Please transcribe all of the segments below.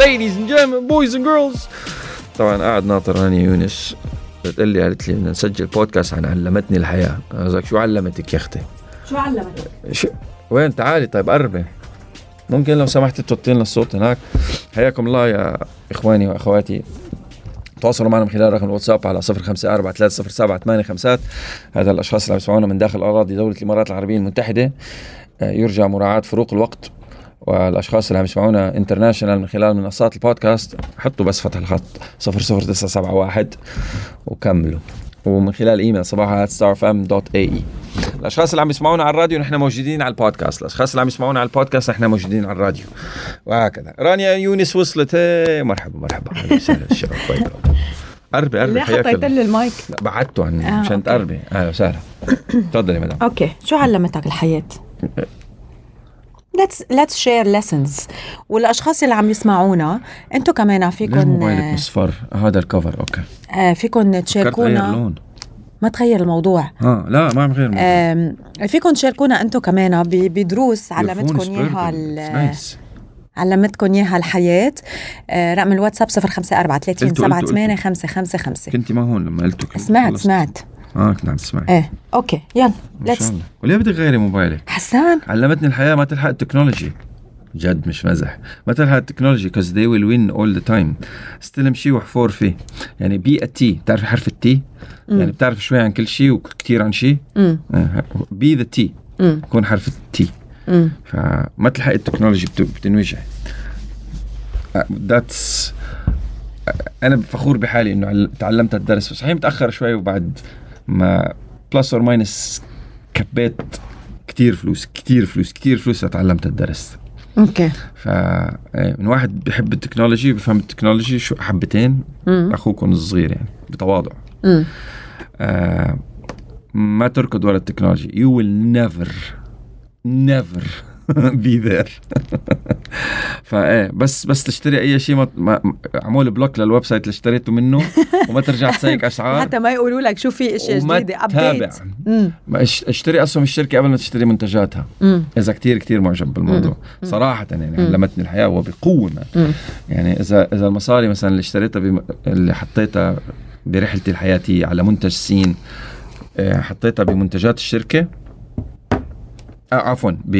ladies and gentlemen boys and girls. طبعا قاعد ناطر رانيا يونس. بتقول لي قالت لي بدنا نسجل بودكاست عن علمتني الحياة. قصدك شو علمتك يا أختي؟ شو علمتك؟ شو؟ وين؟ تعالي طيب قربي. ممكن لو سمحت توطي لنا الصوت هناك. حياكم الله يا إخواني وأخواتي. تواصلوا معنا من خلال رقم الواتساب على 05430785 هذا الأشخاص اللي عم يسمعونا من داخل أراضي دولة الإمارات العربية المتحدة. آه، يرجى مراعاة فروق الوقت. والأشخاص اللي عم يسمعونا international من خلال منصات البودكاست حطوا بس فتح الخط 00971 وكملوا. ومن خلال ايميل صباحا starfm.ae الأشخاص اللي عم يسمعونا على الراديو نحن موجودين على البودكاست. الأشخاص اللي عم يسمعونا على البودكاست نحن موجودين على الراديو. وهكذا. رانيا يونس وصلت. هي مرحبا مرحبا. أهلا وسهلا. الشباب قربي قربي. ليه حياك حطيت لي المايك؟ بعدته عن آه، مشان okay. تقربي. أهلا وسهلا. تفضلي مدام. okay. شو علمتك الحياة؟ Let's let's share lessons. والأشخاص اللي عم يسمعونا أنتم كمان ليه فيكم موبايلك مصفر؟ هذا ال cover okay. آه فيكم تشاركونا. ما تغير الموضوع. آه لا ما عم غير الموضوع. فيكم تشاركونا أنتم كمان بدروس علمتكم إياها. علمتكم إياها الحياة. آه، رقم الواتساب 054 30 قلتوا- 78 555 كنت ما هون لما قلتوا سمعت خلصت. سمعت. آه كنت عم تسمعي. إيه okay يلا let's وليه بدك تغيري موبايلك؟ حسان. علمتني الحياة ما تلحق التكنولوجي. جد مش مزح. ما تلحق التكنولوجي because they will win all the time. استلم شيء واحفر فيه. يعني be T بتعرف حرف ال T يعني بتعرف شوي عن كل شيء وكثير عن شيء be the T يكون حرف ال T فما تلحق التكنولوجي بت- بتنوجع. that's أنا فخور بحالي إنه عل- تعلمت الدرس صحيح متأخر شوي وبعد ما plus or minus كبيت كتير فلوس كتير فلوس كتير فلوس تعلمت الدرس. okay. ف إيه، من واحد بحب ال technology بفهم ال technology شو حبتين اخوكم الصغير يعني بتواضع. آه ما تركض ورا ال technology. You will never never be there. فايه بس بس تشتري أي شيء ما, عمول block لل website اللي اشتريته منه وما ترجع تشيك أسعار. حتى ما يقولوا لك شو في أشياء جديدة ابديت اشتري اسهم الشركة قبل ما تشتري منتجاتها. إذا كتير كتير معجب بالموضوع. صراحة يعني علمتني الحياة وبقوة. يعني إذا إذا المصاري مثلا اللي اشتريتها بم... اللي حطيتها برحلتي الحياتية على منتج سين آه، حطيتها بمنتجات الشركة عفوا ب...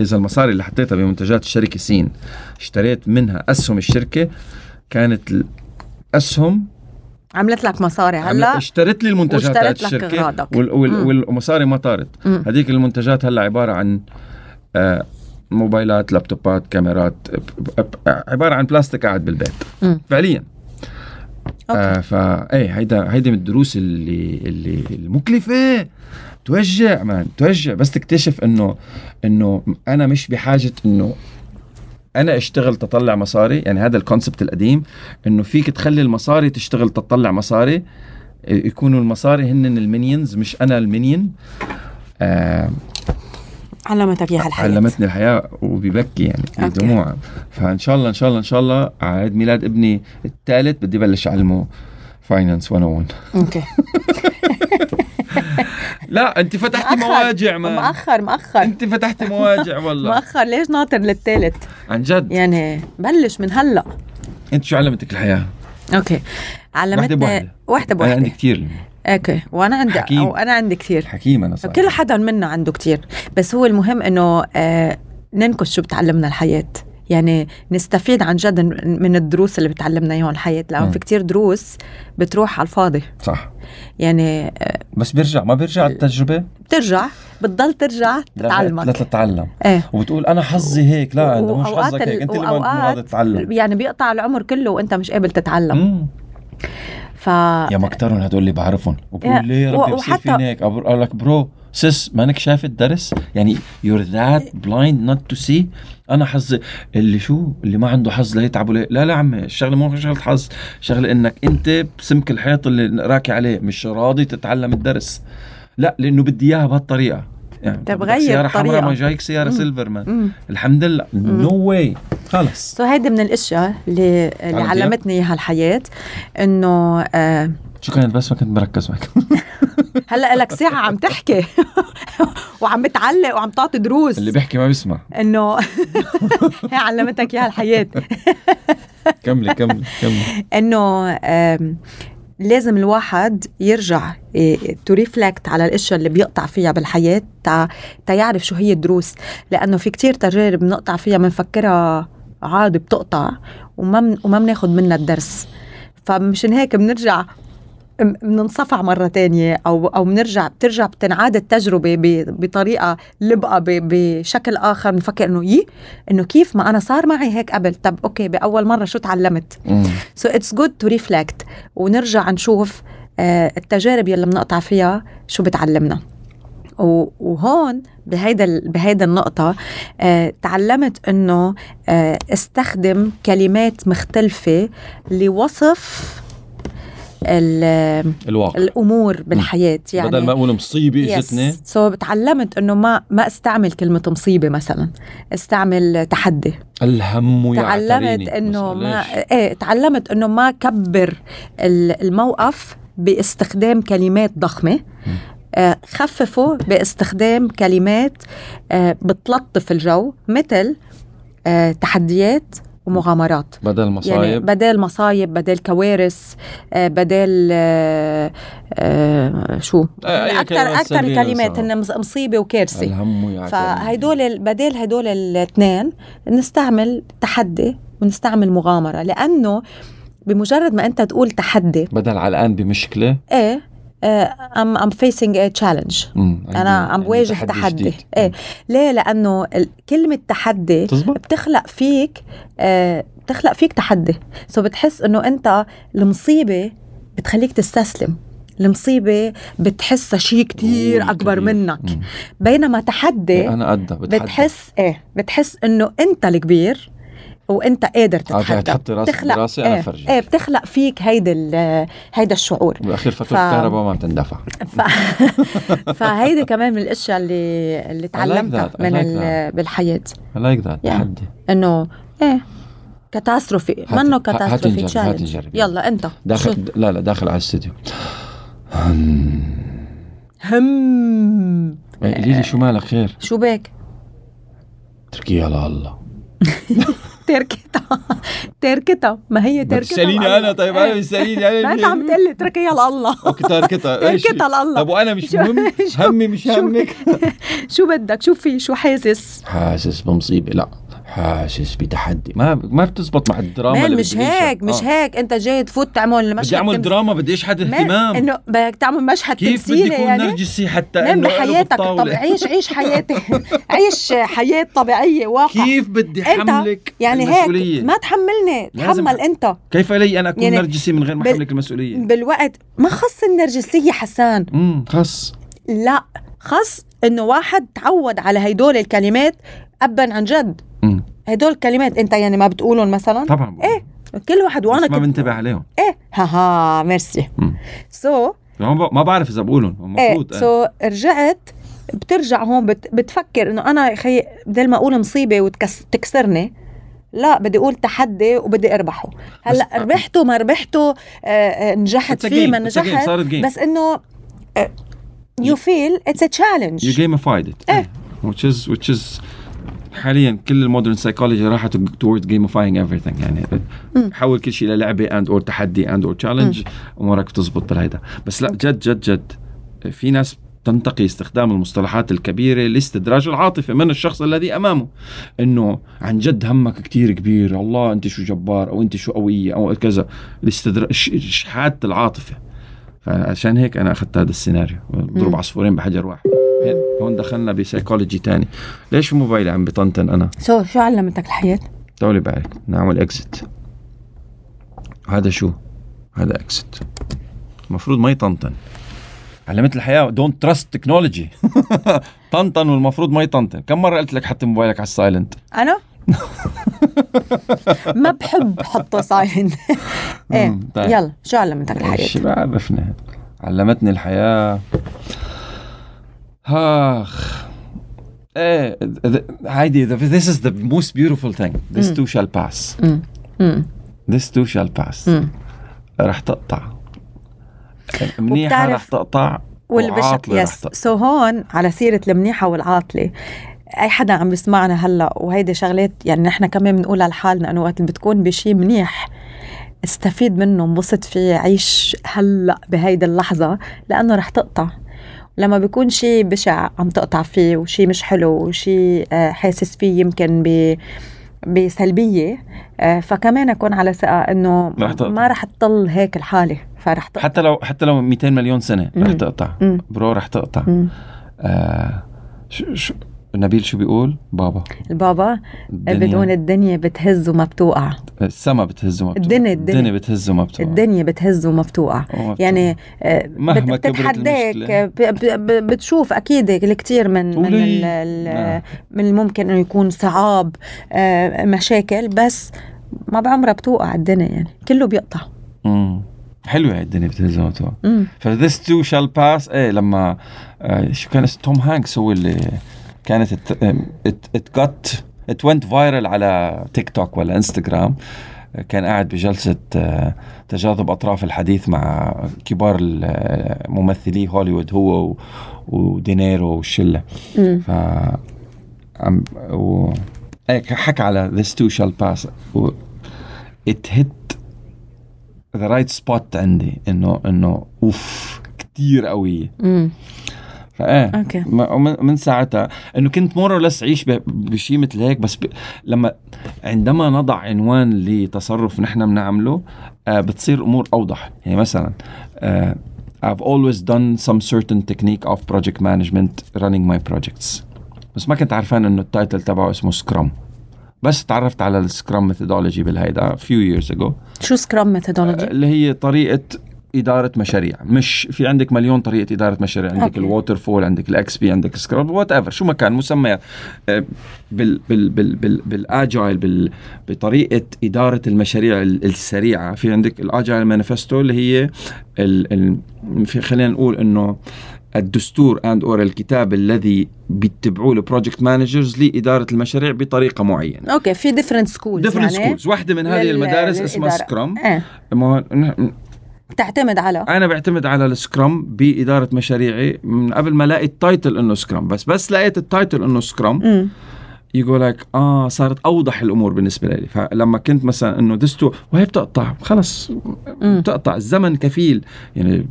إذا المصاري اللي حطيتها بمنتجات الشركة سين اشتريت منها أسهم الشركة كانت الاسهم عملت لك مصاري هلأ اشترت لي المنتجات تاعت الشركة. وال... وال... والمصاري ما طارت. هذيك المنتجات هلأ عبارة عن آه موبايلات لابتوبات كاميرات عبارة عن بلاستيك قاعد بالبيت مم. فعليا okay. آه فا إيه هيدا هيدي من الدروس اللي اللي المكلفة. توجع man توجع. بس تكتشف انه إنه أنا مش بحاجة إنه أنا أشتغل تطلع مصاري. يعني هذا ال concept القديم إنه فيك تخلي المصاري تشتغل تطلع مصاري. يكونوا المصاري هن ال minions مش أنا ال minion آه علمتك اياها الحياة. علمتني الحياة وببكي يعني okay. بدموع فإن شاء الله إن شاء الله إن شاء الله على عيد ميلاد ابني الثالث بدي بلش أعلمه finance 101 okay. لا أنت فتحتي. مواجع man مأخر مأخر. أنت فتحتي مواجع والله. مأخر. ليش ناطر للثالث؟ عن جد؟ يعني بلش من هلا. أنت شو علمتك الحياة؟ okay. علمتني. وحده أنا عندي بوحده كثير okay. وأنا عندي حكيم. أو أنا عندي كثير. حكيم أنا صار. كل حدا منا عنده كتير بس هو المهم إنه آه ننكش شو بتعلمنا الحياة. يعني نستفيد عن جد من الدروس اللي بتعلمنا إياهم الحياة. لأنه مم. في كتير دروس بتروح على الفاضي. صح. يعني آه بس بيرجع. ما بيرجع التجربة؟ بترجع. بتضل ترجع تتعلمك. تتعلم. إيه. وبتقول أنا حظي هيك. لا أنت مش حظك هيك. أنت اللي ما وأوقات ما راضي تتعلم يعني بيقطع العمر كله وأنت مش قابل تتعلم. مم. ف يا مكترهم هدول اللي بعرفهم. وبقول ليه يا و- ربي بصير وحتى- فيني هيك أقول لك bro مانك شايف الدرس؟ يعني you're that blind not to see. أنا حظي اللي شو؟ اللي ما عنده حظ لا يتعب ولا لا لا عمي الشغلة مو شغلة حظ. شغلة إنك أنت بسمك الحيط اللي راكي عليه مش راضي تتعلم الدرس. لا لأنه بدي إياها بهالطريقة. يعني طب غير سيارة حمراء. ما جايك سيارة silver man مم. الحمد لله. no way خلص. so هيدي من الأشياء اللي, اللي؟ علمتني اياها الحياة إنه آه شو كانت بس ما كنت مركز معك؟ هلأ لك ساعة عم تحكي وعم بتعلق وعم تعطي دروس. اللي بيحكي ما بيسمع. إنه هي علمتك إياها الحياة. كملي كملي كملي. إنه لازم الواحد يرجع to reflect على الأشياء اللي بيقطع فيها بالحياة تا, تا يعرف شو هي الدروس. لأنه في كتير تجارب بنقطع فيها بنفكرها عادي بتقطع وما من وما بناخد منها الدرس. فمشان هيك بنرجع بننصفع مرة تانية أو أو بنرجع بترجع بتنعاد التجربة بطريقة لبقى بشكل آخر بنفكر إنه يي إنه كيف ما أنا صار معي هيك قبل. طب okay بأول مرة شو تعلمت. so it's good to reflect ونرجع نشوف آه، التجارب يلي بنقطع فيها شو بتعلمنا. وهون بهيدا بهيدا النقطة آه، تعلمت إنه آه، استخدم كلمات مختلفة لوصف الواقع. الأمور بالحياة يعني بدل ما أقول مصيبة اجتني سو so, تعلمت إنه ما ما أستعمل كلمة مصيبة مثلا أستعمل تحدي. الهم تعلمت إنه ما؟ إيه تعلمت إنه ما كبر ال- الموقف باستخدام كلمات ضخمة. آه خففه باستخدام كلمات آه بتلطف الجو مثل آه تحديات ومغامرات. بدل يعني مصايب. بدل مصايب بدل كوارث آه، بدل آه، آه، شو؟ آه، أكثر كلمات أكثر الكلمات مص- مصيبة وكارثة. الهم ال- بدل هدول الاثنين نستعمل تحدي ونستعمل مغامرة لأنه بمجرد ما أنت تقول تحدي بدل علقان بمشكلة. إيه I'm I'm facing challenge. أنا عم عندي بواجه تحدي جديد. إيه ليه لأنه كلمة تحدي تزبط بتخلق فيك آه بتخلق فيك تحدي so بتحس إنه أنت المصيبة بتخليك تستسلم المصيبة بتحسها شيء كتير أكبر كبير. منك مم. بينما تحدي أنا قدها بتحدى. بتحس إيه بتحس إنه أنت الكبير وانت قادر تتحدى. راسك براسي أنا إيه, فرجيك إيه بتخلق فيك هيدا ال- هيدا الشعور. بالاخير فاتوره ف- الكهرباء ما بتندفع. ف... فهيدي كمان من الأشياء اللي اللي تعلمتها. I من like ال... بالحياة. I like that. Yeah. تحدي. إنه إيه catastrophe منه catastrophe نجرب، هات challenge نجرب. يلا أنت. شو؟ داخل لا لا داخل على الاستديو هم. قولي لي شو مالك؟ خير. شو بك تركيها لله تركتها تركتها ما هي تركتها بتساليني. أنا؟ طيب أنا إيه. بتسأليني أنا ما أنت عم تقول لي تركيها لله okay تركتها تركتها لله طب وأنا مش مهم؟ همي مش همك؟ شو بدك؟ شو في؟ شو حاسس؟ حاسس بمصيبة. لا. حاسس بتحدي. ما ما بتزبط مع الدراما man اللي مش بدي. هيك مش آه. هيك. أنت جاي تفوت تعمل مشهد بدي أعمل تمثيل. دراما بدي اشحد اهتمام. إنه بدك تعمل مشهد كيف بدي تمثيلي يكون يعني؟ نرجسي حتى نام إنه قلب بحياتك. طب؟ عيش عيش حياتي. عيش حياة طبيعية واقع. كيف بدي حملك يعني هيك ما تحملني. تحمل أنت. كيف لي أنا أكون يعني نرجسي من غير ما بال- أحملك المسؤولية؟ بالوقت. ما خص النرجسية حسان. امم خص. لا خص إنه واحد تعود على هيدول الكلمات ابا عن جد. هدول الكلمات انت يعني ما بتقولهم مثلا طبعا إيه كل واحد وأنا ما بنتبه عليهم إيه ها ها merci. so ما ب- ما بعرف إذا بقولهم إيه المفروض so رجعت بترجع هون بت بتفكر إنه أنا خي بدل ما أقول مصيبة وتكسرني لا بدي أقول تحدي وبدي أربحه هلأ بس- ربحته ما ربحته آه، آه، نجحت فيه. ما. نجحت. بس إنه you feel it's a you challenge gamified it إيه. which is which is حاليا كل ال modern psychology راحت towards gamifying everything يعني حول كل شيء للعبة and or تحدي and or challenge أمورك بتزبط بالهيدا بس لا جد جد جد في ناس تنتقي استخدام المصطلحات الكبيرة لاستدراج العاطفة من الشخص الذي أمامه. إنه عن جد همك كتير كبير الله أنت شو جبار أو أنت شو قوية أو كذا. الاستدراج شحات العاطفة. فعشان هيك أنا أخذت هذا السيناريو. ضرب. عصفورين بحجر واحد. هون دخلنا بسيكولوجي تاني. ليش موبايلي عم بطنطن أنا؟ so شو علمتك الحياة؟ طولي بالك نعمل exit هذا شو؟ هذا exit المفروض ما يطنطن. علمت الحياة. don't trust technology طنطن والمفروض ما يطنطن. كم مرة قلت لك حط موبايلك على ال silent؟ أنا؟ ما بحب حطه silent إيه طيب. يلا شو علمتك الحياة؟ إيش بعرفني؟ علمتني الحياة. آخ. إيه the- this is the most beautiful thing. This too shall pass. this too shall pass. رح تقطع. منيحة وبتعرف- رح تقطع والبش وعاطلة رح يس سو هون على سيرة المنيحة والعاطلة أي حدا عم بيسمعنا هلأ وهيدي شغلات يعني نحن كمان بنقولها لحالنا إنه وقت بتكون بشي منيح استفيد منه انبسط فيه عيش هلأ بهيدي اللحظة لأنه رح تقطع. لما بيكون شيء بشع عم تقطع فيه وشيء مش حلو وشيء آه، حاسس فيه يمكن ب بسلبية آه، فكمان أكون على ثقة إنه. ما رح تضل هيك الحالة فرح تقطع حتى لو حتى لو 200 مليون سنة رح. تقطع. برو رح تقطع. آه شو شو نبيل شو بيقول؟ بابا. البابا الدنيا. بدون الدنيا بتهز وما بتوقع. السما بتهز وما بتوقع. الدنيا- الدنيا. الدنيا بتهز وما بتوقع. الدنيا بتهز وما بتوقع. يعني آه، مهما بتتحداك بتشوف أكيد الكثير من من نعم. من الممكن إنه يكون صعاب آه، مشاكل بس ما بعمرها بتوقع الدنيا يعني. كله بيقطع. مم. حلوة الدنيا بتهز وما بتوقع. ف this too shall pass إيه لما آه شو كان توم هانكس هو اللي كانت it got it went viral على تيك توك ولا انستغرام آه، كان قاعد بجلسة آه، تجاذب أطراف الحديث مع كبار ال- ممثلي هوليوود هو ودينيرو والشلة. ف عم و هيك حكى على this too shall pass. و it hit the right spot عندي إنه إنه أوف كتير قوية أوكي. ما- من, ساعتها إنه كنت more less عيش بشيء مثل هيك بس ب... لما عندما نضع عنوان لتصرف نحن بنعمله آه بتصير أمور أوضح. يعني مثلا آه I've always done some certain technique of project management running my projects. بس ما كنت عارفان إنه ال title تبعه اسمه scrum بس تعرفت على ال scrum methodology بالهيدا few years ago. شو scrum methodology؟ اللي هي طريقة إدارة مشاريع. مش في عندك مليون طريقة إدارة مشاريع. عندك أوكي. ال waterfall عندك ال XP عندك scrum whatever شو ما كان مسميات آه، بال بال بال بال بال agile بال بطريقة إدارة المشاريع ال- السريعة. في عندك ال agile manifesto اللي هي ال ال في خلينا نقول إنه الدستور and or الكتاب الذي بيتبعوه ال project managers لإدارة المشاريع بطريقة معينة. أوكي في different schools different schools واحدة من هذه لل- المدارس اسمها. scrum بتعتمد على؟ أنا بعتمد على ال scrum بإدارة مشاريعي. من قبل ما الاقي ال title إنه scrum بس بس لقيت ال title إنه scrum. يقول لك آه صارت أوضح الأمور بالنسبة لي. فلما كنت مثلا إنه this too وهي بتقطع. خلص. بتقطع. الزمن كفيل. يعني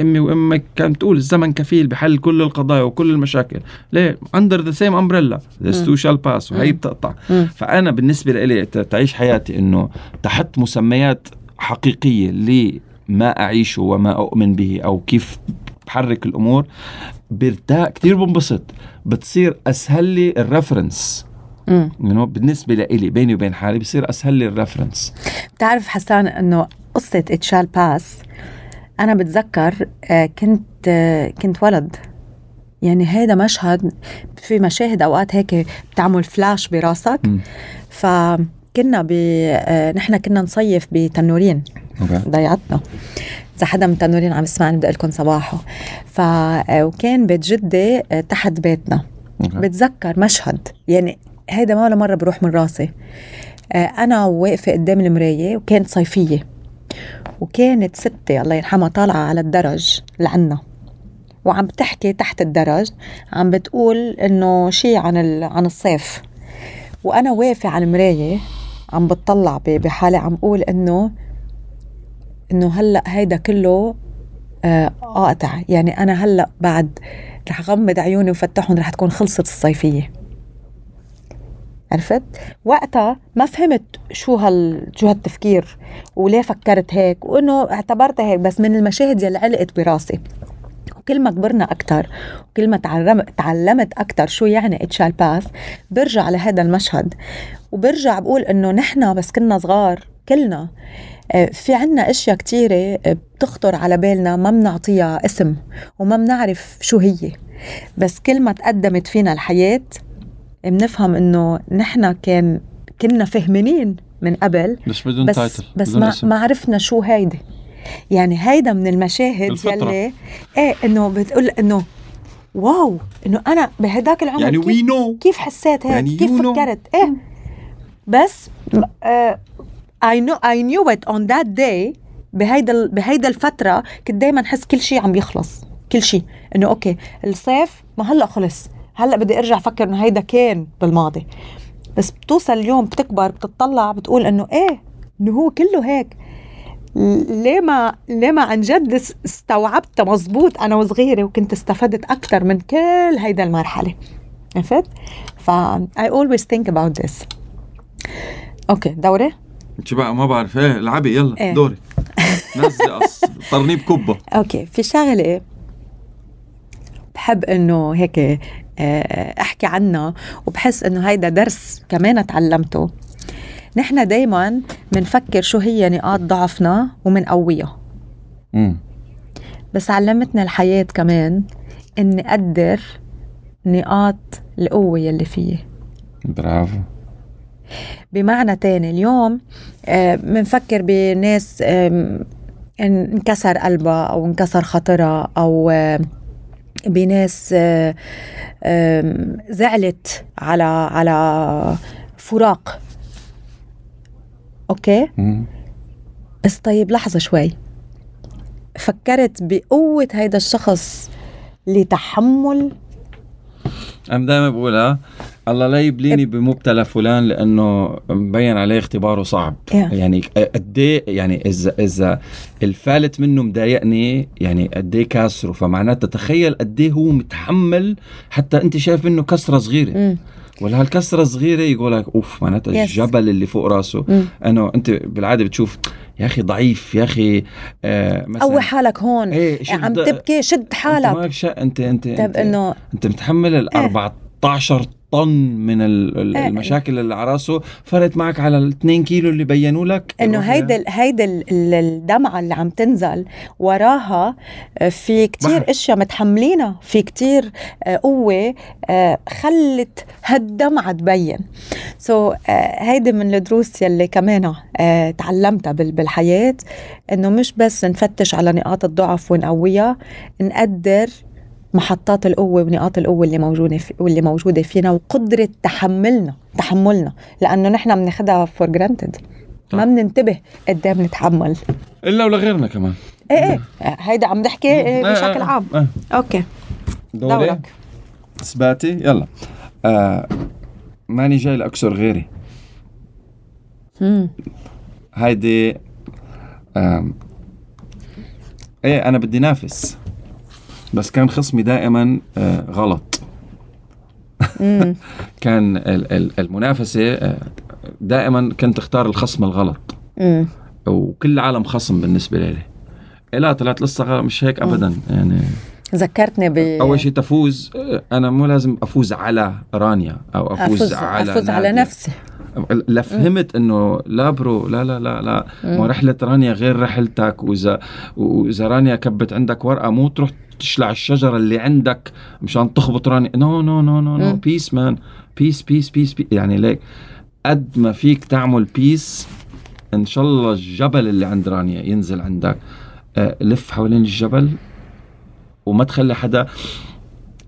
أمي وأمك كانت تقول الزمن كفيل بحل كل القضايا وكل المشاكل. ليه؟ under the same umbrella this too shall pass وهي. بتقطع. مم. فأنا بالنسبة لي تعيش حياتي إنه تحت مسميات حقيقية لما اعيشه وما أؤمن به أو كيف بحرك الأمور برتاح كثير بنبسط. بتصير أسهل لي ال reference. يعني بالنسبة لي بيني وبين حالي بصير أسهل لي ال reference بتعرف حسان إنه قصة it shall pass أنا بتذكر آه، كنت آه، كنت ولد. يعني هيدا مشهد في مشاهد أوقات هيك بتعمل فلاش براسك. مم. فكنا ب آه، نحن كنا نصيف بتنورين. ضيعتنا. إذا حدا من تنورين عم يسمعني بدي لكم صباحه ف آه، وكان بيت جدي آه، تحت بيتنا. بتذكر مشهد. يعني هيدا ما ولا مرة بروح من راسي. آه، أنا واقفة قدام المراية وكانت صيفية. وكانت ستي الله يرحمها طالعة على الدرج لعنا. وعم تحكي تحت الدرج عم بتقول إنه شيء عن ال- عن الصيف. وأنا واقفة على المراية عم بتطلع بحالي عم أقول إنه إنه هلأ هيدا كله آه، قاطع. يعني أنا هلأ بعد رح غمض عيوني وفتحهم رح تكون خلصت الصيفية. عرفت؟ وقتها ما فهمت شو هال شو هالتفكير وليه فكرت هيك وإنه اعتبرتها هيك بس من المشاهد يلي علقت براسي. وكل ما كبرنا أكثر وكل ما تعلمت تعلمت أكثر شو يعني اتشال باس برجع لهذا المشهد. وبرجع بقول إنه نحن بس كنا صغار كلنا. في عنا أشياء كتيرة آه، بتخطر على بالنا ما بنعطيها اسم وما بنعرف شو هي. بس كل ما تقدمت فينا الحياة بنفهم إنه نحن كان كنا فهمانين من قبل بس بدون بس title بس بدون ما, اسم. ما عرفنا شو هيدي. يعني هيدا من المشاهد الفطرة. يلي إيه إنه بتقول إنه wow إنه أنا بهداك العمر يعني كيف, we know كيف حسيت هيك؟ يعني كيف know. فكرت؟ إيه. بس uh, I know I knew it on that day بهيدا بهيدا الفترة كنت دائما أحس كل شيء عم يخلص. كل شيء إنه أوكي الصيف ما هلأ خلص. هلأ بدي أرجع أفكر إنه هيدا كان بالماضي. بس بتوصل اليوم بتكبر بتطلع بتقول إنه إيه إنه هو كله هيك. ليه ما ليه ما عن جد اس- استوعبتها مزبوط أنا وصغيرة وكنت استفدت أكثر من كل هيدا المرحلة. عرفت؟ ف I always think about this. أوكي دوري. شو بقى ما بعرف. إيه العبي يلا إيه. دوري. نزلي قص طرنيب كبه أوكي في شغلة بحب إنه هيك آه، أحكي عنها وبحس إنه هيدا درس كمان تعلمته. نحن دايما بنفكر شو هي نقاط ضعفنا ومنقويها. امم بس علمتنا الحياة كمان إني أقدر نقاط القوة يلي فيي. برافو. بمعنى تاني. اليوم آه، بنفكر بناس آم، ان- انكسر قلبها أو انكسر خاطرها أو آه، بناس آه، زعلت على على فراق. أوكي؟ مم. بس طيب لحظة شوي. فكرت بقوة هيدا الشخص لتحمل؟ أنا دائما بقولها الله لا يبليني بمبتلى فلان لأنه مبين عليه اختباره صعب Yeah. يعني قد إيه يعني اذا إذا الفالت منه مضايقني يعني قد إيه كاسره فمعناته تخيل قد إيه هو متحمل حتى أنت شايف منه كسرة صغيرة. ولا هالكسرة صغيرة يقول لك أوف معناتها Yes. الجبل اللي فوق راسه مم. انه أنت بالعادة بتشوف يا أخي ضعيف يا أخي آه مثلا قوي حالك هون إيه شد- عم تبكي شد أنت حالك مالك شا... انت انت طيب انت, انه أنت متحمل ال 14 طن من إيه. المشاكل اللي على راسه. فرقت معك على ال 2 كيلو اللي بينوا لك؟ إنه هيدا هيدا ال- ال- الدمعة اللي عم تنزل وراها آه، في كتير. أشياء متحملينها. في كتير آه، قوة آه، خلت هالدمعة تبين. سو so, هيدي من الدروس يلي كمان آه، تعلمتها بال- بالحياة. إنه مش بس نفتش على نقاط الضعف ونقويها نقدر محطات القوة ونقاط القوة اللي موجودة في واللي موجودة فينا وقدرة تحملنا تحملنا. لأنه نحن بناخدها for granted ما. بننتبه قد إيه بنتحمل إلا ولغيرنا كمان. إيه إيه. هيدا عم نحكي إيه آه، بشكل آه، عام. آه. okay. دوري. دورك. إثباتي. يلا. آه ماني جاي لأكسر غيري. مم. هيدي آم، إيه أنا بدي نافس. بس كان خصمي دائما آه غلط. كان ال- ال- المنافسة آه، دائما كنت أختار الخصم الغلط. وكل العالم خصم بالنسبة لي إيه لا طلعت لسه مش هيك ابدا يعني ذكرتني ب أول شيء تفوز آه، أنا مو لازم أفوز على رانيا أو أفوز, افوز على أفوز على نادية. نفسي لا فهمت إنه لا bro لا لا لا لا. ما رحلة رانيا غير رحلتك. وإذا وإذا رانيا كبت عندك ورقة مو تروح تشلع الشجرة اللي عندك مشان تخبط رانيا. no no no no no. peace man peace peace peace يعني ليك قد ما فيك تعمل peace إن شاء الله الجبل اللي عند رانيا ينزل عندك. آه، لف حوالين الجبل وما تخلي حدا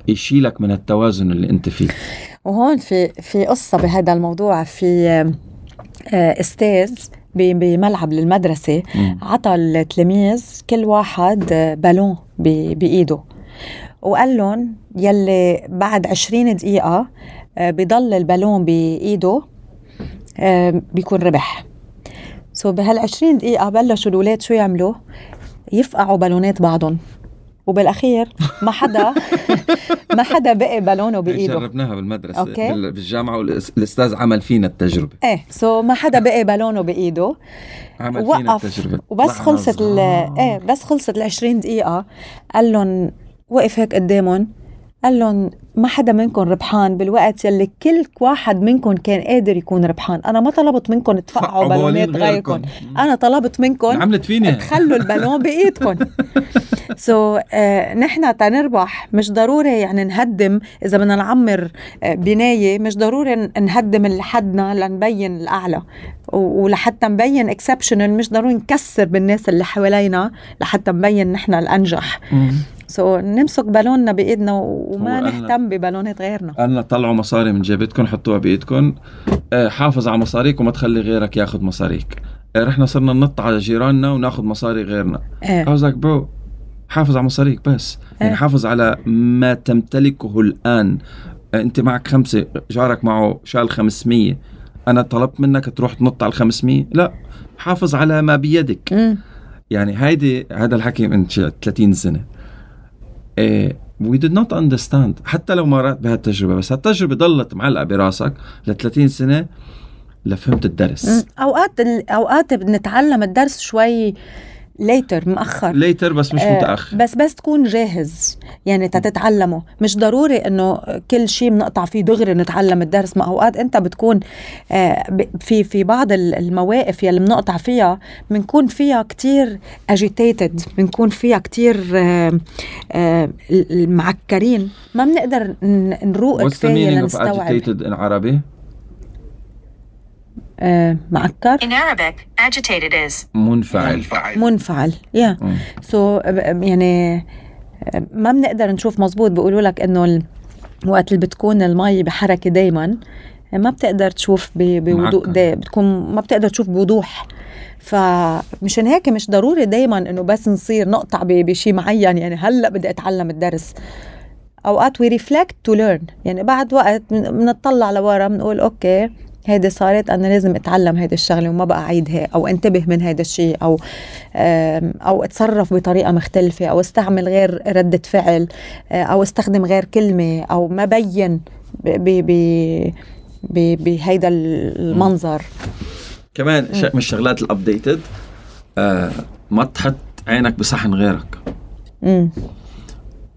يشيلك من التوازن اللي أنت فيه. وهون في في قصة بهذا الموضوع في آه، أستاذ بملعب للمدرسة مم. عطى التلاميذ كل واحد آه، بالون ب- بإيده وقال لهم يلي بعد 20 دقيقة آه، بضل البالون بإيده آه، بيكون ربح سو بهال 20 دقيقة بلشوا الأولاد شو يعملوا؟ يفقعوا بالونات بعضهم وبالأخير ما حدا ما حدا بقي بالونه بإيده. جربناها بالمدرسة okay. بال- بالجامعة والأستاذ عمل فينا التجربة. إيه so ما حدا بقي بالونه بإيده. عمل فينا وقف. التجربة. وبس خلصت ال. إيه بس خلصت ال 20 دقيقة. قال لهم وقف هيك قدامهم. قال لهم ما حدا منكم ربحان بالوقت يلي كل واحد منكم كان قادر يكون ربحان. أنا ما طلبت منكم تفقعوا فقعوا بالونات غيركم. أنا طلبت منكم عملت فيني. تخلوا البالون بايدكم so, uh, نحن تنربح. مش ضروري يعني نهدم. إذا بدنا نعمر آه، بناية مش ضروري نهدم اللي حدنا لنبين الأعلى. ولحتى نبين exceptional مش ضروري نكسر بالناس اللي حوالينا لحتى نبين نحن الأنجح. so, نمسك بالوننا بإيدنا وما هو ببالونات غيرنا. قالنا طلعوا مصاري من جيبتكم حطوها بايدكم آه، حافظ على مصاريك وما تخلي غيرك ياخذ مصاريك. رحنا صرنا ننط على جيراننا وناخذ مصاري غيرنا. إيه was like bro حافظ على مصاريك بس. يعني إيه. حافظ على ما تمتلكه الآن. أنت معك خمسة جارك معه شال 500 أنا طلبت منك تروح تنط على ال 500 لا حافظ على ما بيدك. يعني هيدي هذا الحكي من شي 30 سنة. إيه we did not understand حتى لو مرات بهالتجربة بس هالتجربة ضلت معلقة براسك ل 30 سنة لفهمت الدرس مم. أوقات أوقات بنتعلم الدرس شوي later مأخر. later بس مش آه، متأخر. بس بس تكون جاهز. يعني تتعلمه. مش ضروري إنه كل شيء بنقطع فيه دغري نتعلم الدرس. ما أوقات أنت بتكون آه، في في بعض ال- المواقف يلي بنقطع فيها بنكون فيها كتير agitated بنكون فيها كتير آه، المعكرين. ما بنقدر نروق كفاية لنستوعب. in عربي؟ آه، معكر. In Arabic, agitated is. منفعل. منفعل. يا مم. سو يعني ما بنقدر نشوف مزبوط بيقولوا لك إنه وقت اللي بتكون المي بحركة دائما ما بتقدر تشوف ب- بوضوح. دا بتكون ما بتقدر تشوف بوضوح. فمشان هيك مش ضروري دائما إنه بس نصير نقطع ب- بشيء معين يعني هلأ بدي أتعلم الدرس. أوقات we reflect to learn يعني بعد وقت بن- بنطلع لورا بنقول okay هيدي صارت أنا لازم أتعلم هيدي الشغلة وما بقى اعيدها أو انتبه من هيدا الشيء أو أو أتصرف بطريقة مختلفة أو أستعمل غير ردة فعل آه، أو أستخدم غير كلمة أو ما بين ب- ب- ب- ب- بهيدا المنظر. كمان. من الشغلات الابديتد آه ما تحط عينك بصحن غيرك. امم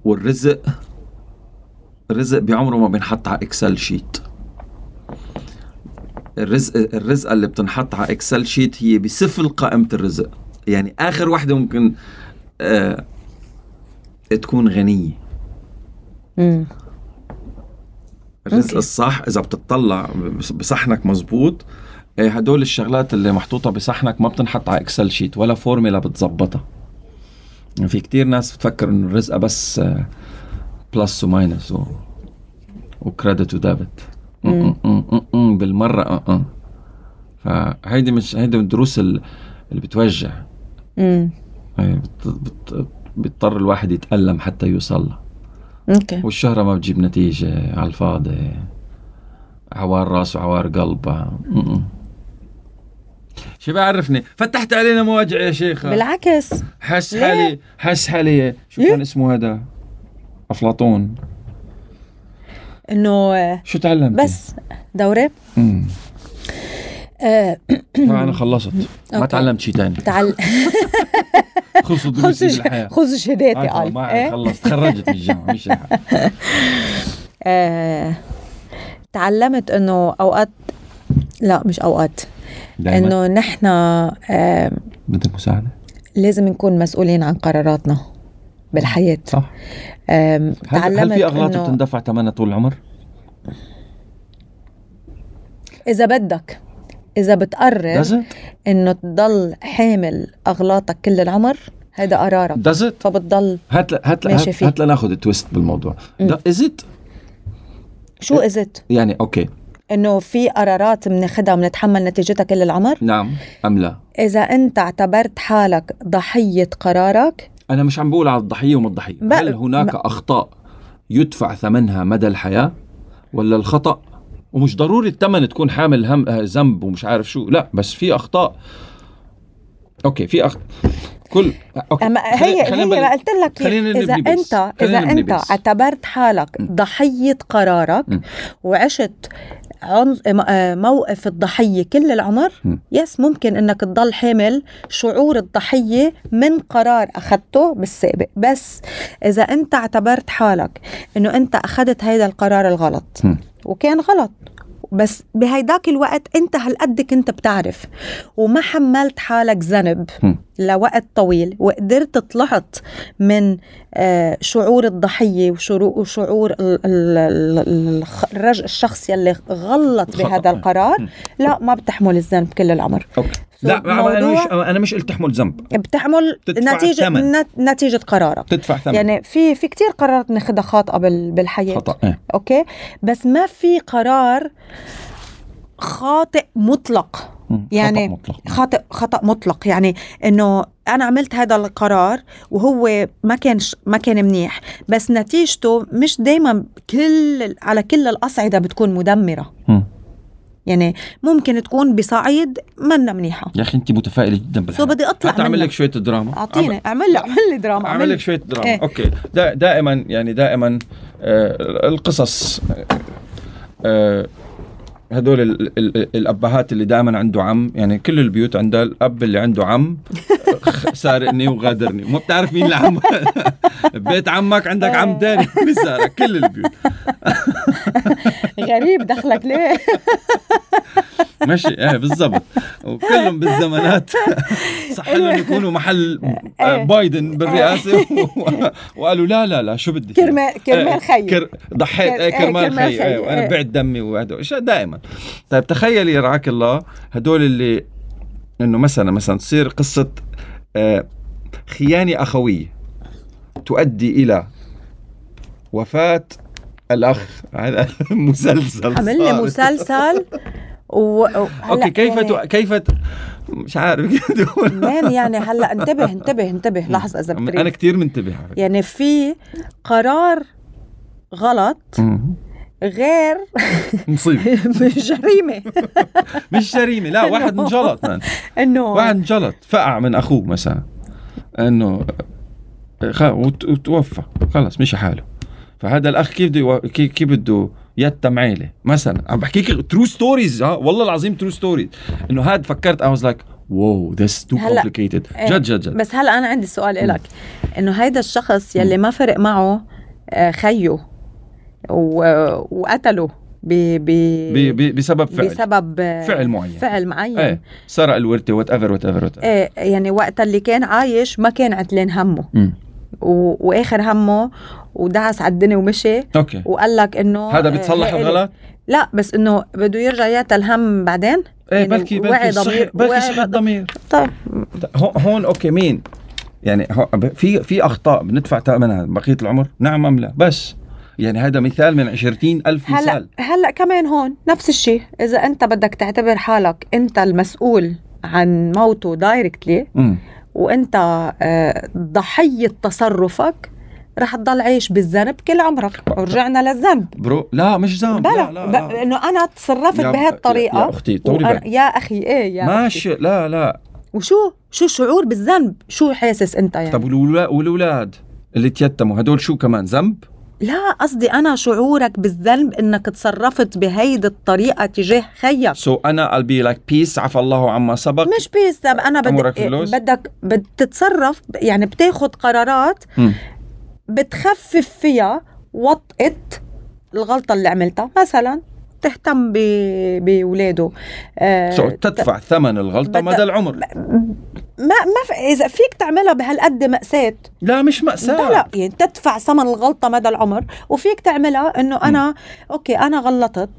والرزق الرزق بعمره ما بينحط على Excel sheet الرزق الرزقة اللي بتنحط على Excel sheet هي بأسفل قائمة الرزق يعني آخر وحده ممكن آه تكون غنية امم الرزق. الصح إذا بتطلع بصحنك مزبوط إيه، هدول الشغلات اللي محطوطة بصحنك ما بتنحط على Excel sheet ولا فورميلا بتظبطها يعني في كتير ناس بتفكر إنه الرزقة بس plus و minus. و credit و debit مم. بالمرة. آه آه فهيدي مش هيدي من الدروس ال- اللي بتوجع. امم بت... بت... بيضطر الواحد يتألم حتى يوصل okay. والشهرة ما بتجيب نتيجة على الفاضي. عوار رأس وعوار قلب. شو بيعرفني فتحت علينا مواجع يا شيخة. بالعكس. حس؟ حالي حس حالي. شو؟ كان اسمه هذا؟ أفلاطون. إنه شو تعلمت بس دوره مم. آه. أنا خلصت. ما. تعلمت شيء ثاني تعال خلصوا دروسي خذ شهاداتي قال ما إيه؟ خلصت. تخرجت من الجامعة مش. آه، تعلمت إنه اوقات لا مش أوقات. إنه نحن آه، بدك مساعدة؟ لازم نكون مسؤولين عن قراراتنا. بالحياة. صح. هل, هل في أغلاط إنه بتندفع ثمنها طول العمر؟ إذا بدك إذا بتقرر? إنه تضل حامل أغلاطك كل العمر هيدا قرارك. Does it? فبتضل هات ل- هات ل- ماشي فيه. هات لناخذ التويست بالموضوع. ده از ات شو ازت يعني أوكي إنه في قرارات بناخدها بنتحمل نتيجتها كل العمر؟ نعم. أم لا؟ إذا أنت اعتبرت حالك ضحية قرارك أنا مش عم بقول على الضحية وما الضحية هل هناك أخطاء يدفع ثمنها مدى الحياة ولا الخطأ ومش ضروري الثمن تكون حامل هم ذنب ومش عارف شو لا بس في أخطاء okay في اخطاء كل okay أما هي خلينا هي ما قلت لك إذا. انت إذا أنت. اعتبرت حالك ضحية قرارك م. وعشت موقف الضحية كل العمر م. yes ممكن إنك تضل حامل شعور الضحية من قرار أخذته بالسابق بس إذا أنت اعتبرت حالك إنه أنت أخذت هذا القرار الغلط م. وكان غلط بس بهيداك الوقت أنت هالقد كنت بتعرف وما حملت حالك ذنب. لوقت طويل وقدرت طلعت من آه، شعور الضحية وشعور الشخص يلي غلط. بهذا القرار. لا ما بتحمل الذنب كل العمر. okay. So لا أنا مش أنا مش قلت تحمل ذنب. بتحمل تدفع نتيجة الثمن. نت- نتيجة قرارك. تدفع ثمن. يعني في في كتير قرارات ناخدها خاطئة بال- بالحياة. خطأ إيه. okay؟ بس ما في قرار خاطئ مطلق. يعني خطأ مطلق. خطأ خطأ مطلق. يعني إنه أنا عملت هذا القرار وهو ما كان ش- ما كان منيح. بس نتيجته مش دائما كل على كل الأصعدة بتكون مدمرة. يعني ممكن تكون بصعيد منا منيحة. يا أخي انت متفائلة جدا so بالحياة بدي أطلع حتى أعمل. لك شوية دراما. أعطيني أعمل. لي أعمل لي دراما أعمل لك شوية دراما. إيه. okay. دا دائما يعني دائما آه القصص آه هدول ال ال الأبهات اللي دائما عنده عم يعني كل البيوت عندها الأب اللي عنده عم سارقني وغادرني. وما بتعرف مين العم؟ بيت عمك عندك عم تاني. بيسارق كل البيوت. غريب دخلك ليه؟ ماشي إيه بالضبط. وكلهم بالزمانات. صح لهم يكونوا محل آه، إيه. بايدن بالرئاسة. و- وقالوا لا لا لا شو بدي كرمال كرمال خيي. كر... ضحيت إيه كرمال خي إيه وأنا. بعت دمي وهدول دائما. طيب تخيلي رعاك الله هدول اللي إنه مثلا مثلا تصير قصة آه، خيانة أخوية تؤدي إلى وفاة الأخ. هذا مسلسل عمل لي صار. مسلسل و... أوكي كيف يعني... تو... كيف ت... مش عارف. مان يعني هلأ انتبه انتبه انتبه. لحظة إذا أنا بتريد. كثير منتبه. يعني في قرار غلط. غير مصيبة. جريمة. مش جريمة. لا واحد انجلط إنه واحد انجلط فقع من أخوه مثلا. إنه. وتوفى. خلص مشي حاله. فهذا الأخ كيف بده كيف بده يتم عيله مثلا عم بحكيك true stories ها والله العظيم true stories إنه هاد فكرت I was like wow this too complicated. جد جد جد. بس هلأ أنا عندي سؤال لك إنه هيدا الشخص يلي ما فرق معه آه، خيه و... وقتله ب... ب... ب... ب... بسبب فعل. بسبب فعل معين. فعل معين. إيه. سرق الورثة whatever whatever إيه يعني وقت اللي كان عايش ما كان عتلان همه. ever و... وآخر همه ودعس على الدنيا ومشي. أوكي. وقال لك إنه هذا آه، بتصلح الغلط؟ لا بس إنه بده يرجع يعتل هم بعدين؟ إيه يعني بلكي بلكي ضمير- بلكي وعي صحي الضمير طيب. هون أوكي مين؟ يعني في في أخطاء بندفع ثمنها بقية العمر؟ نعم أم لا؟ بس. يعني هذا مثال من عشرين ألف هلا مثال. هلأ كمان هون نفس الشيء. إذا أنت بدك تعتبر حالك أنت المسؤول عن موته directly. وانت آه، ضحيه تصرفك رح تضل عايش بالذنب كل عمرك. ورجعنا للذنب. bro لا مش ذنب. لا لا, ب- لا. إنه أنا تصرفت بهالطريقة. يا أختي، طولي وأنا-. يا أخي إيه يا أختي. ماشي لا لا. وشو شو شعور بالذنب؟ شو حاسس أنت يعني؟ طب والولا- والولاد اللي تيتموا هدول شو كمان ذنب؟ لا قصدي أنا شعورك بالذنب إنك تصرفت بهيدي الطريقة تجاه خيك so so أنا I'll be like peace عفى الله عما سبق مش peace طب أنا بدك؟ بدك بتتصرف يعني بتاخد قرارات مم. بتخفف فيها وطئة الغلطة اللي عملتها مثلا تهتم ب- بولاده. آه so تدفع ثمن الغلطة مدى العمر. ما ما في إذا فيك تعملها بهالقد مأساة. لا مش مأساة. لا لا يعني تدفع ثمن الغلطة مدى العمر وفيك تعملها إنه أنا أوكي أنا غلطت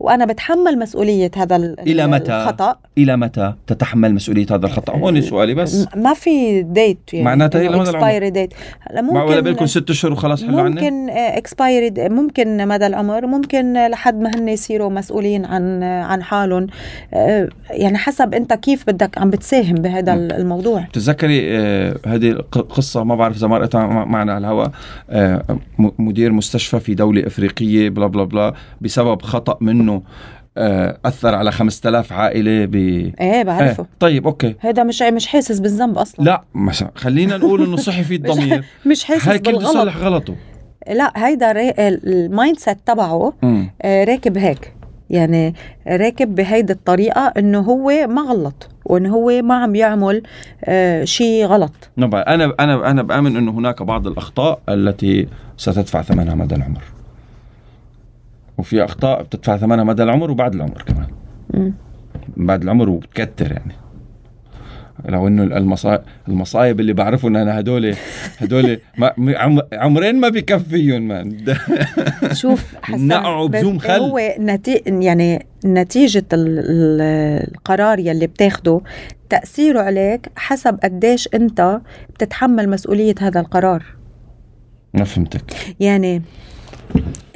وأنا بتحمل مسؤولية هذا ال- إلى متى؟ الخطأ. إلى متى تتحمل مسؤولية هذا الخطأ؟ هون سؤالي بس. ما في date يعني معناتها إلى مدى العمر. date هلا مع ولا ممكن بالكم ست أشهر وخلاص حلوا عني ممكن expiry ممكن مدى العمر ممكن لحد ما هن يصيروا مسؤولين عن عن حالهم. آه، يعني حسب أنت كيف بدك عم بتساهم بهذا. الموضوع. تتذكري آه، هذه ق- قصة ما بعرف إذا مرقتها مع- معنا على الهواء. آه، مدير مستشفى في دولة إفريقية بلا بلا بلا بسبب خطأ منه. آه، أثر على 5000 عائلة ب إيه بعرفه. آه، طيب أوكي. هذا مش مش حاسس بالذنب أصلا. لا مثلا خلينا نقول إنه صحي في الضمير. مش حاسس هاي بالغلط. يصلح غلطه؟ لا هيدا ال mindset تبعه. آه، راكب هيك. يعني راكب بهيدي الطريقة إنه هو ما غلط وإنه هو ما عم يعمل آه شيء غلط. أنا أنا أنا بأمن إنه هناك بعض الأخطاء التي ستدفع ثمنها مدى العمر. وفي أخطاء بتدفع ثمنها مدى العمر وبعد العمر كمان مم. بعد العمر وبتكتر يعني لو إنه المصايب المصايب اللي بعرفه إن أنا هدول هدول ما م- عم- عمرين ما بكفيهم مان شوف حسن نقعوا بزوم خل. هو نتي... يعني. ال... القرار يلي بتاخده تأثيره عليك حسب قديش أنت بتتحمل مسؤولية هذا القرار ما فهمتك يعني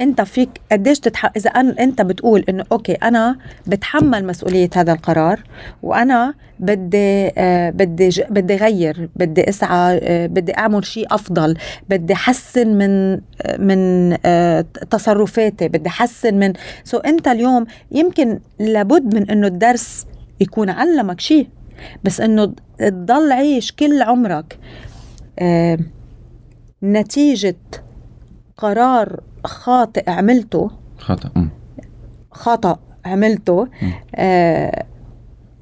انت فيك قديش تتح... إذا أن... انت بتقول إنه أوكي أنا بتحمل مسؤولية هذا القرار وأنا بدي آه بدي ج... بدي غير بدي إسعى آه بدي أعمل شيء أفضل بدي احسن من من آه تصرفاتي بدي احسن من. so أنت اليوم يمكن لابد من إنه الدرس يكون علمك شيء بس إنه تضل عيش كل عمرك آه نتيجة قرار خاطئ عملته. خطا مم. خطأ عملته.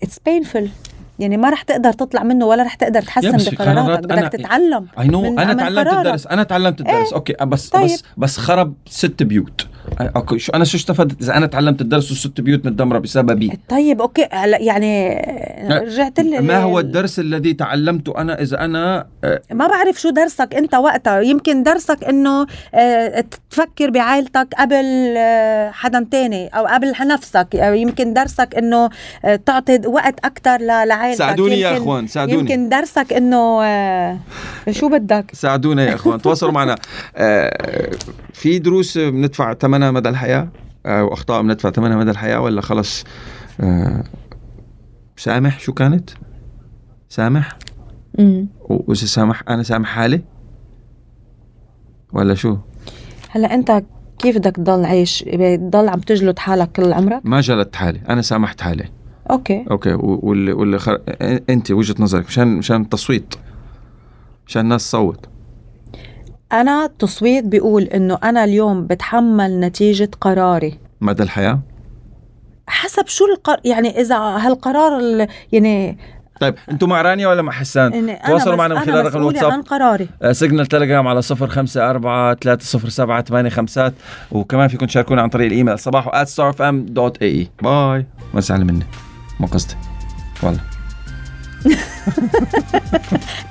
it's painful يعني ما رح تقدر تطلع منه ولا رح تقدر تحسن بقراراتك. بدك أنا- تتعلم I know من- أنا تعلمت. الدرس. أنا تعلمت الدرس. إيه. أوكي. بس طيب. بس بس خرب ست بيوت. أوكي شو أنا شو استفدت؟ إذا أنا تعلمت الدرس وست بيوت متدمرة بسببي. طيب أوكي. هلا يعني رجعت لي ما هو الدرس الذي تعلمته أنا إذا أنا آه، ما بعرف شو درسك أنت وقتها. يمكن درسك إنه آه، تفكر بعائلتك قبل آه، حدا تاني أو قبل نفسك. أو يمكن درسك إنه تعطي وقت أكثر لعائلتك. ساعدوني يا إخوان ساعدوني. يمكن درسك إنه شو بدك؟ ساعدونا يا إخوان تواصلوا معنا. في دروس بندفع ثمنها مدى الحياة؟ آه، وأخطاء بندفع ثمنها مدى الحياة ولا خلص آه، سامح؟ شو كانت؟ سامح؟ وإذا سامح أنا سامح حالي؟ ولا شو؟ هلا أنت كيف بدك تضل عايش؟ تضل عم تجلد حالك كل عمرك؟ ما جلدت حالي أنا سامحت حالي. أوكي. أوكي واللي واللي خر... أنت وجهة نظرك مشان مشان التصويت مشان الناس تصوت. أنا التصويت بيقول إنه أنا اليوم بتحمل نتيجة قراري. مدى الحياة؟ حسب شو القرار يعني إذا هالقرار ال- يعني طيب أنتم مع رانيا ولا مع حسان؟ يعني تواصلوا معنا من خلال رقم الواتساب. عن قراري. Signal Telegram على صفر خمسة أربعة ثلاثة صفر سبعة ثمانية خمسات وكمان فيكم تشاركونا عن طريق الإيميل صباحو at starfm.ae bye. ما تزعلوا مني. ما قصدي. والله.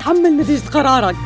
تحمل نتيجة قرارك.